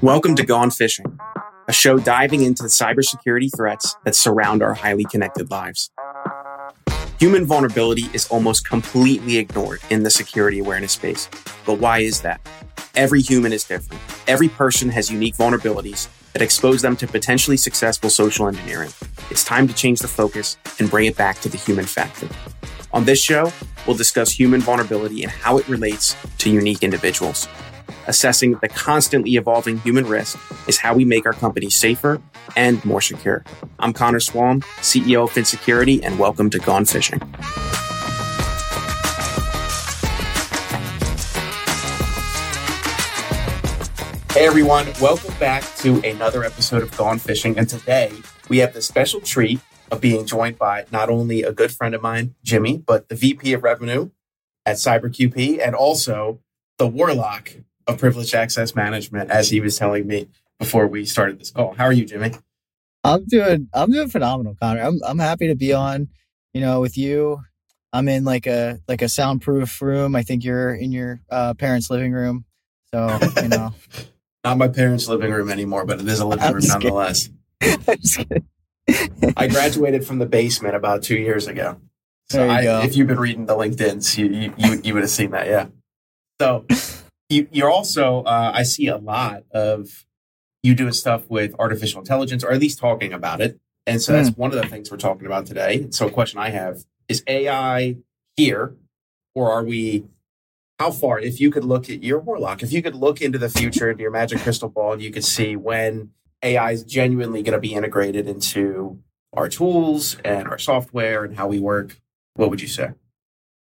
Welcome to Gone Fishing, a show diving into the cybersecurity threats that surround our highly connected lives. Human vulnerability is almost completely ignored in the security awareness space. But why is that? Every human is different. Every person has unique vulnerabilities that expose them to potentially successful social engineering. It's time to change the focus and bring it back to the human factor. On this show, we'll discuss human vulnerability and how it relates to unique individuals assessing the constantly evolving human risk is how we make our company safer and more secure. I'm Connor Swalm, CEO of PhinSecurity, and welcome to Gone Fishing. Hey everyone, welcome back to another episode of Gone Fishing. And today we have the special treat of being joined by not only a good friend of mine, Jimmy, but the VP of Revenue at CyberQP and also the Warlock of privileged access management, as he was telling me before we started this call. How are you, Jimmy? I'm doing I'm doing phenomenal, Connor. I'm I'm happy to be on, you know, with you. I'm in like a like a soundproof room. I think you're in your uh, parents' living room. So, you know. Not my parents' living room anymore, but it is a living room nonetheless. I graduated from the basement about two years ago. So I, if you've been reading the LinkedIn's, you, you, you would have seen that, yeah. So you, are also, uh, I see a lot of you doing stuff with artificial intelligence, or at least talking about it. And so that's mm. one of the things we're talking about today. So, a question I have is AI here, or are we? How far, if you could look at your Warlock, if you could look into the future, into your magic crystal ball, and you could see when AI is genuinely going to be integrated into our tools and our software and how we work, what would you say?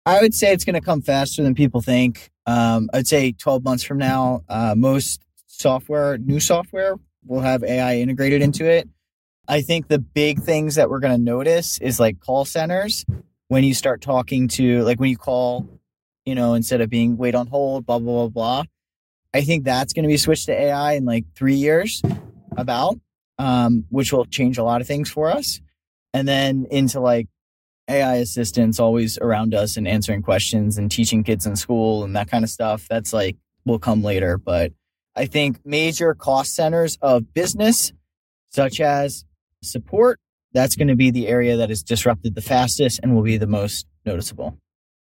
I would say it's going to come faster than people think. Um, I'd say 12 months from now, uh, most software, new software, will have AI integrated into it. I think the big things that we're going to notice is like call centers when you start talking to, like when you call, you know, instead of being wait on hold, blah, blah, blah, blah. I think that's going to be switched to AI in like three years, about, um, which will change a lot of things for us. And then into like AI assistants always around us and answering questions and teaching kids in school and that kind of stuff. That's like will come later. But I think major cost centers of business, such as support, that's going to be the area that is disrupted the fastest and will be the most noticeable.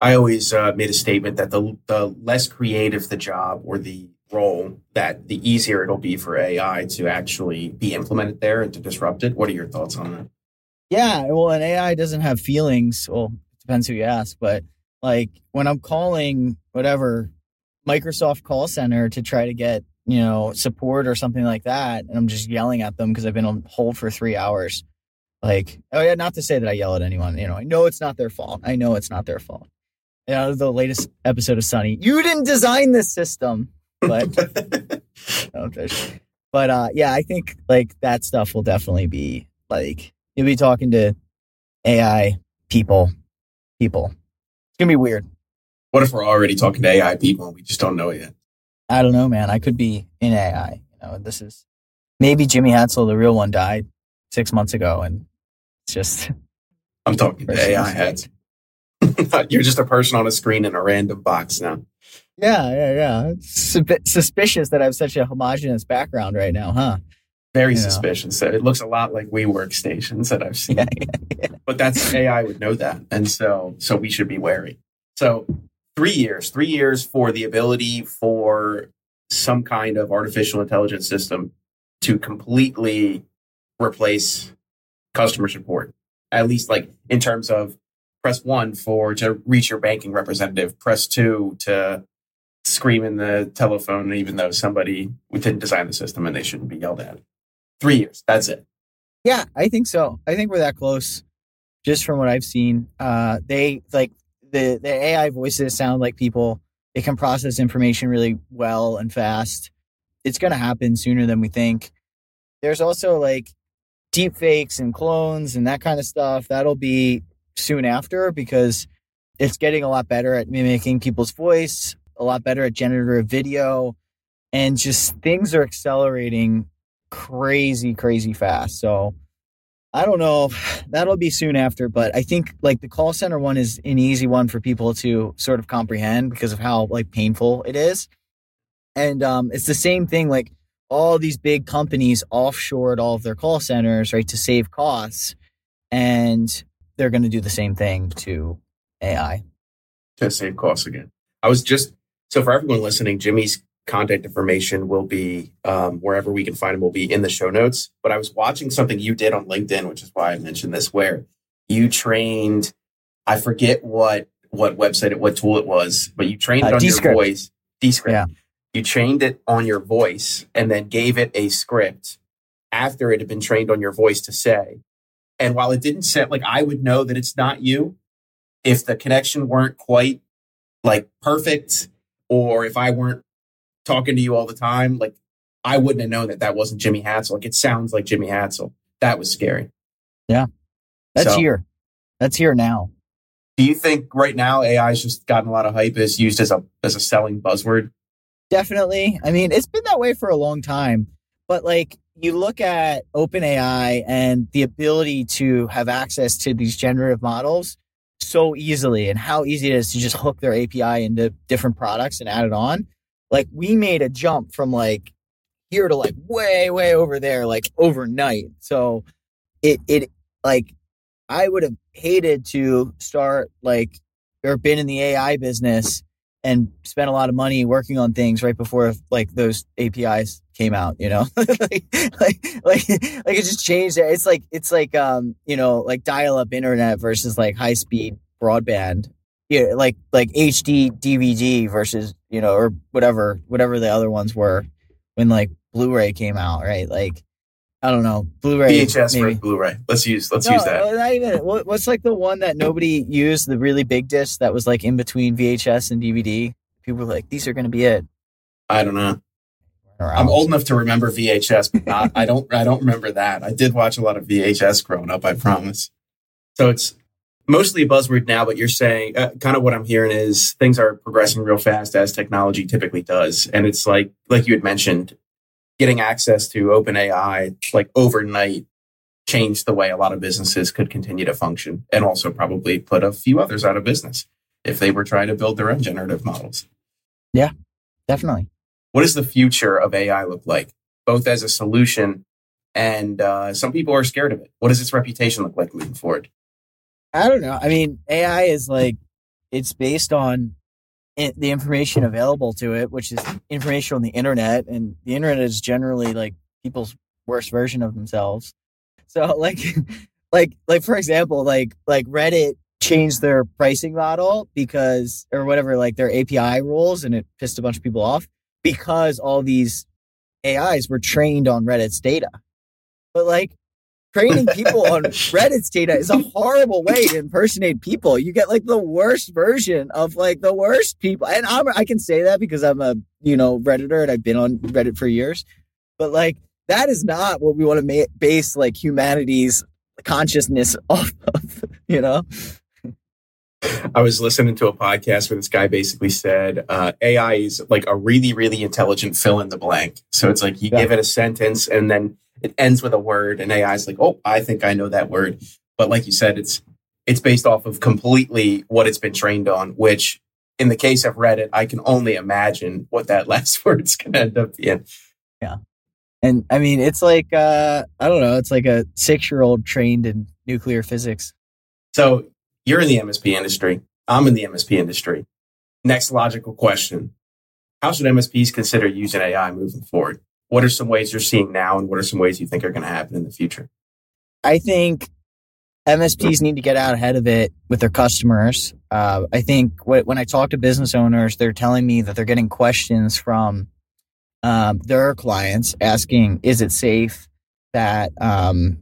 I always uh, made a statement that the the less creative the job or the role, that the easier it'll be for AI to actually be implemented there and to disrupt it. What are your thoughts on that? Yeah, well, an AI doesn't have feelings. Well, depends who you ask, but like when I'm calling whatever Microsoft call center to try to get, you know, support or something like that, and I'm just yelling at them because I've been on hold for three hours. Like, oh yeah, not to say that I yell at anyone. You know, I know it's not their fault. I know it's not their fault. You know, the latest episode of Sunny, you didn't design this system, but, but uh, yeah, I think like that stuff will definitely be like You'll be talking to AI people, people. It's gonna be weird. What if we're already talking to AI people and we just don't know it yet? I don't know, man. I could be in AI. You know, this is maybe Jimmy Hatzell, the real one, died six months ago, and it's just. I'm talking to AI heads. You're just a person on a screen in a random box now. Yeah, yeah, yeah. It's a bit suspicious that I have such a homogenous background right now, huh? very yeah. suspicious. It looks a lot like WeWork stations that I've seen. Yeah, yeah, but that's AI would know that. And so so we should be wary. So three years, three years for the ability for some kind of artificial intelligence system to completely replace customer support. At least like in terms of press one for to reach your banking representative, press two to scream in the telephone, even though somebody didn't design the system and they shouldn't be yelled at. Three years. That's it. Yeah, I think so. I think we're that close, just from what I've seen. Uh, they like the the AI voices sound like people. They can process information really well and fast. It's going to happen sooner than we think. There's also like deep fakes and clones and that kind of stuff. That'll be soon after because it's getting a lot better at mimicking people's voice, a lot better at generative video, and just things are accelerating crazy, crazy fast. So I don't know. That'll be soon after, but I think like the call center one is an easy one for people to sort of comprehend because of how like painful it is. And um, it's the same thing. Like all these big companies offshored all of their call centers, right, to save costs, and they're going to do the same thing to AI to save costs again. I was just so for everyone listening, Jimmy's contact information will be um, wherever we can find him will be in the show notes. But I was watching something you did on LinkedIn, which is why I mentioned this, where you trained. I forget what what website it, what tool it was, but you trained it uh, on Descript. your voice. Descript. Yeah. You trained it on your voice and then gave it a script after it had been trained on your voice to say. And while it didn't say, like, I would know that it's not you if the connection weren't quite like perfect or if I weren't talking to you all the time, like I wouldn't have known that that wasn't Jimmy Hatzell. Like it sounds like Jimmy Hatzell. That was scary. Yeah. That's so, here. That's here now. Do you think right now AI has just gotten a lot of hype is used as a as a selling buzzword? Definitely. I mean, it's been that way for a long time. But like you look at OpenAI and the ability to have access to these generative models so easily and how easy it is to just hook their API into different products and add it on. Like we made a jump from like here to like way way over there like overnight. So it it like i would have hated to start like or been in the ai business and spent a lot of money working on things right before like those apis came out you know? Like, like like like it just changed it's like it's like um you know like dial up internet versus like high speed broadband. Yeah, like like HD DVD versus you know or whatever whatever the other ones were when like Blu-ray came out, right? Like I don't know Blu-ray VHS maybe. versus Blu-ray. Let's use let's no, use that. Not even, what's like the one that nobody used the really big disc that was like in between VHS and DVD. People were like these are going to be it. I don't know. I'm old enough to remember VHS, but not, I don't. I don't remember that. I did watch a lot of VHS growing up. I promise. So it's mostly a buzzword now, but you're saying uh, kind of what I'm hearing is things are progressing real fast as technology typically does. And it's like, like you had mentioned, getting access to OpenAI like overnight changed the way a lot of businesses could continue to function and also probably put a few others out of business if they were trying to build their own generative models. Yeah, definitely. What does the future of AI look like, both as a solution and uh, some people are scared of it? What does its reputation look like moving forward? I don't know. I mean, AI is like it's based on the information available to it, which is information on the internet, and the internet is generally like people's worst version of themselves. So, like, like, like for example, like like Reddit changed their pricing model because or whatever, like their API rules, and it pissed a bunch of people off because all these AIs were trained on Reddit's data. But like training people on Reddit's data is a horrible way to impersonate people. You get like the worst version of like the worst people. And I'm, I can say that because I'm a, you know, Redditor and I've been on Reddit for years. But like, that is not what we want to ma- base like humanity's consciousness off of, you know? I was listening to a podcast where this guy basically said uh, AI is like a really, really intelligent fill in the blank. So it's like you yeah. give it a sentence and then it ends with a word and AI is like, oh, I think I know that word. But like you said, it's it's based off of completely what it's been trained on, which in the case of Reddit, I can only imagine what that last word's gonna end up being. Yeah. And I mean it's like uh I don't know, it's like a six year old trained in nuclear physics. So you're in the MSP industry. I'm in the MSP industry. Next logical question. How should MSPs consider using AI moving forward? What are some ways you're seeing now, and what are some ways you think are going to happen in the future? I think MSPs need to get out ahead of it with their customers. Uh, I think when I talk to business owners, they're telling me that they're getting questions from um, their clients asking, "Is it safe that um,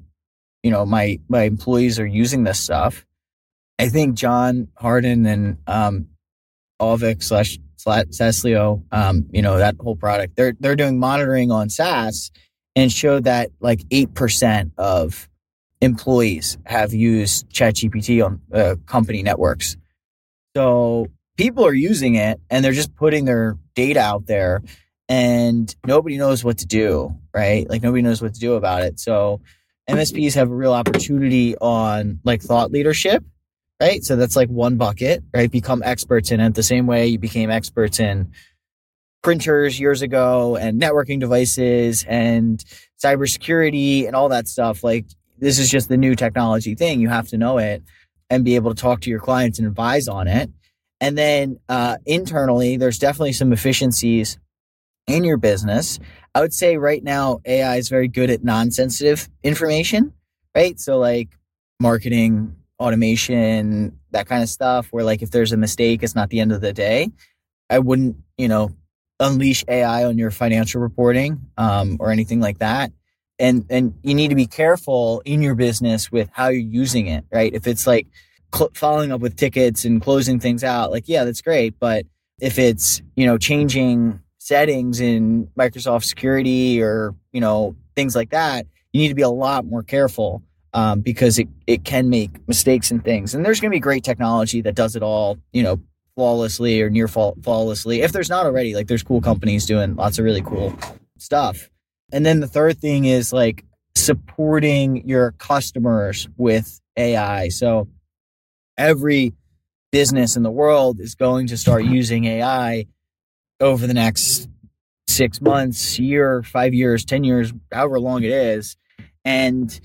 you know my my employees are using this stuff?" I think John Harden and um, slash Saaslio, um, you know, that whole product, they're, they're doing monitoring on SaaS and showed that like 8% of employees have used ChatGPT on uh, company networks. So people are using it and they're just putting their data out there and nobody knows what to do, right? Like nobody knows what to do about it. So MSPs have a real opportunity on like thought leadership, right? So that's like one bucket, right? Become experts in it the same way you became experts in printers years ago and networking devices and cybersecurity and all that stuff. Like this is just the new technology thing. You have to know it and be able to talk to your clients and advise on it. And then uh, internally, there's definitely some efficiencies in your business. I would say right now, AI is very good at non sensitive information, right? So, like marketing, automation, that kind of stuff, where like if there's a mistake, it's not the end of the day. I wouldn't, you know, unleash AI on your financial reporting um, or anything like that. And and you need to be careful in your business with how you're using it, right? If it's like cl- following up with tickets and closing things out, like yeah, that's great. But if it's you know changing settings in Microsoft security or you know things like that, you need to be a lot more careful um, because it it can make mistakes and things. And there's going to be great technology that does it all, you know, flawlessly or near flawlessly. If there's not already, like there's cool companies doing lots of really cool stuff. And then the third thing is like supporting your customers with AI. So every business in the world is going to start using AI over the next six months, year, five years, 10 years, however long it is. And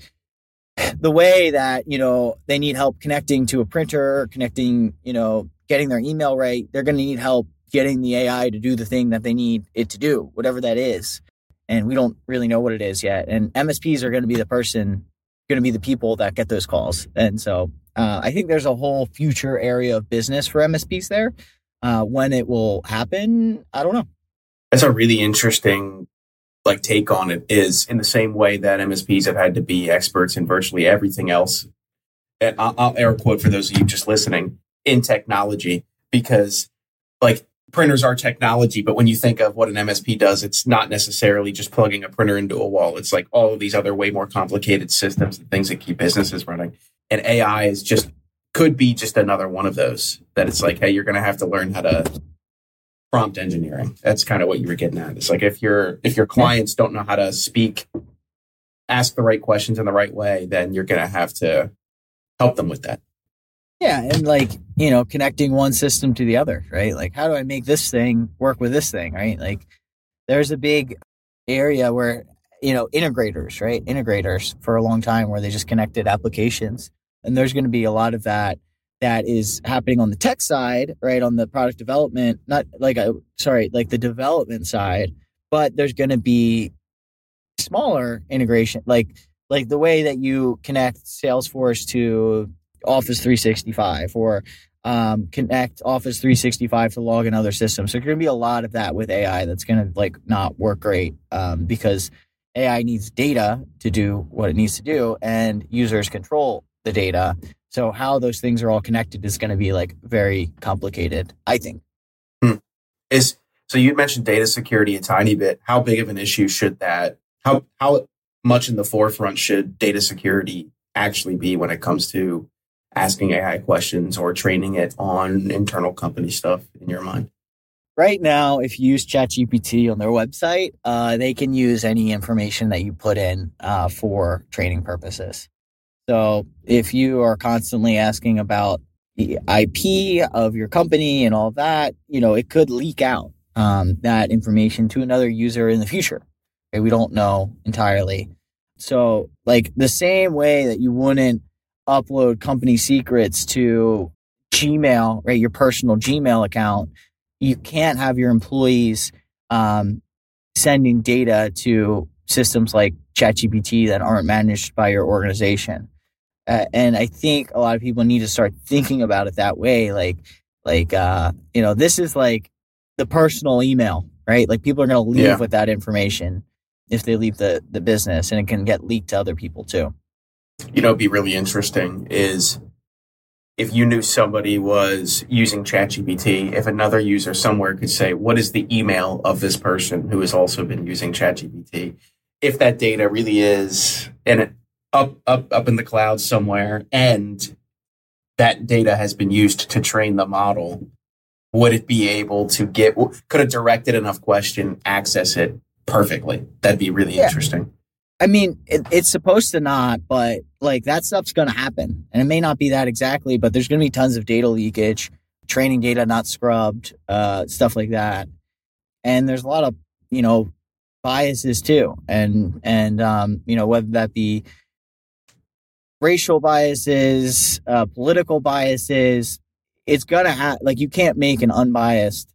the way that, you know, they need help connecting to a printer, connecting, you know, getting their email right, they're going to need help getting the AI to do the thing that they need it to do, whatever that is. And we don't really know what it is yet. And MSPs are going to be the person, going to be the people that get those calls. And so uh, I think there's a whole future area of business for MSPs there. Uh, when it will happen, I don't know. That's a really interesting like take on it is in the same way that MSPs have had to be experts in virtually everything else. And I'll, I'll air quote for those of you just listening in technology because like printers are technology, but when you think of what an MSP does, it's not necessarily just plugging a printer into a wall. It's like all of these other way more complicated systems and things that keep businesses running and AI is just could be just another one of those that it's like, hey, you're going to have to learn how to prompt engineering. That's kind of what you were getting at. It's like if your if your clients don't know how to speak, ask the right questions in the right way, then you're to have to help them with that. Yeah, and like you know, connecting one system to the other, right? Like, how do I make this thing work with this thing, right? Like, there's a big area where you know integrators, right? Integrators for a long time where they just connected applications and there's going to be a lot of that that is happening on the tech side, right? On the product development, not like a, sorry, like the development side, but there's going to be smaller integration, like, like the way that you connect Salesforce to Office 365 or um, connect Office 365 to log in other systems. So there's going to be a lot of that with AI that's going to like not work great um, because AI needs data to do what it needs to do and users control the data. So how those things are all connected is going to be like very complicated, I think. Hmm. Is so you mentioned data security a tiny bit. How big of an issue should that how how much in the forefront should data security actually be when it comes to asking AI questions or training it on internal company stuff in your mind? Right now, if you use ChatGPT on their website, uh, they can use any information that you put in uh, for training purposes. So if you are constantly asking about the IP of your company and all that, you know, it could leak out um, that information to another user in the future. Okay? We don't know entirely. So, like the same way that you wouldn't upload company secrets to Gmail, right? Your personal Gmail account, you can't have your employees um, sending data to systems like ChatGPT that aren't managed by your organization. Uh, and I think a lot of people need to start thinking about it that way. Like, like, uh, you know, this is like the personal email, right? Like people are going to leave yeah. with that information if they leave the, the business and it can get leaked to other people too. You know, be really interesting is if you knew somebody was using ChatGPT, if another user somewhere could say, what is the email of this person who has also been using ChatGPT? If that data really is, and it, up up up in the cloud somewhere and that data has been used to train the model would it be able to get could a directed enough question access it perfectly that'd be really yeah. interesting I mean, it, it's supposed to not, but like that stuff's going to happen. And it may not be that exactly, but there's going to be tons of data leakage, training data not scrubbed, uh, stuff like that. And there's a lot of, you know, biases too. And, and, um, you know, whether that be racial biases, uh, political biases, it's going to have, like, you can't make an unbiased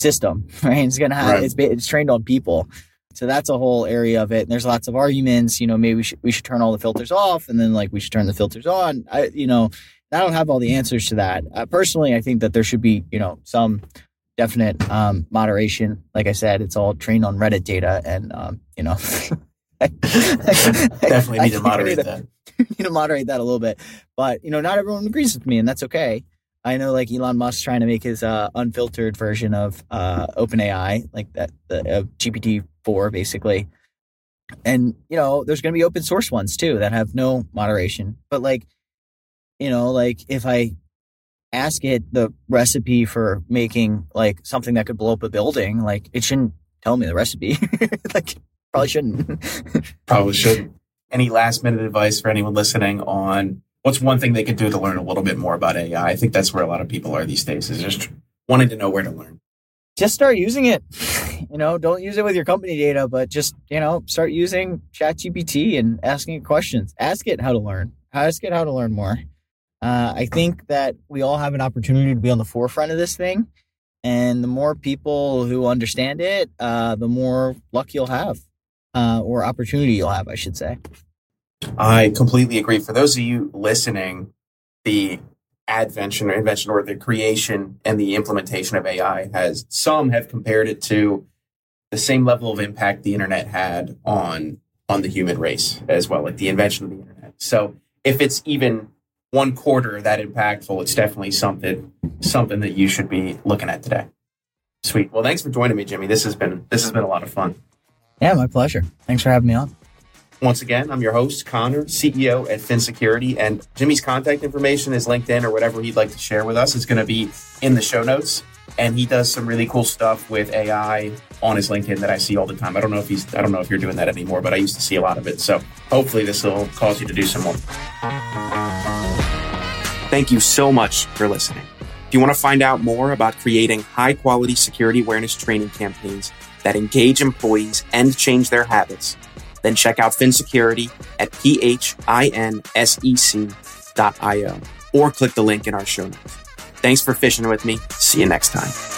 system, right? It's going to have, right. it's, it's trained on people. So that's a whole area of it. And there's lots of arguments, you know, maybe we should, we should turn all the filters off and then like we should turn the filters on. I, you know, I don't have all the answers to that. Uh, personally, I think that there should be, you know, some definite um, moderation. Like I said, it's all trained on Reddit data and, um, you know, definitely need to moderate need to, that. need to moderate that a little bit. But, you know, not everyone agrees with me and that's okay. I know like Elon Musk trying to make his uh, unfiltered version of uh, OpenAI, like that the uh, GPT four basically. And you know, there's going to be open source ones too that have no moderation. But like, you know, like if I ask it the recipe for making like something that could blow up a building, like it shouldn't tell me the recipe. like probably shouldn't. probably shouldn't. Any last minute advice for anyone listening on what's one thing they could do to learn a little bit more about AI? I think that's where a lot of people are these days is just wanting to know where to learn. Just start using it. You know, don't use it with your company data, but just, you know, start using ChatGPT and asking it questions. Ask it how to learn. Ask it how to learn more. Uh, I think that we all have an opportunity to be on the forefront of this thing. And the more people who understand it, uh, the more luck you'll have, uh, or opportunity you'll have, I should say. I completely agree. For those of you listening, the advention or invention or the creation and the implementation of AI has some have compared it to the same level of impact the internet had on on the human race as well, like the invention of the internet. So if it's even one quarter that impactful, it's definitely something something that you should be looking at today. Sweet. Well, thanks for joining me, Jimmy. This has been this has been a lot of fun. Yeah, my pleasure. Thanks for having me on. Once again, I'm your host, Connor, CEO at Phin Security, and Jimmy's contact information, his LinkedIn, or whatever he'd like to share with us is going to be in the show notes. And he does some really cool stuff with AI on his LinkedIn that I see all the time. I don't know if he's, I don't know if you're doing that anymore, but I used to see a lot of it. So hopefully this will cause you to do some more. Thank you so much for listening. If you want to find out more about creating high quality security awareness training campaigns that engage employees and change their habits, then check out PhinSecurity at phinsec.io or click the link in our show notes. Thanks for fishing with me. See you next time.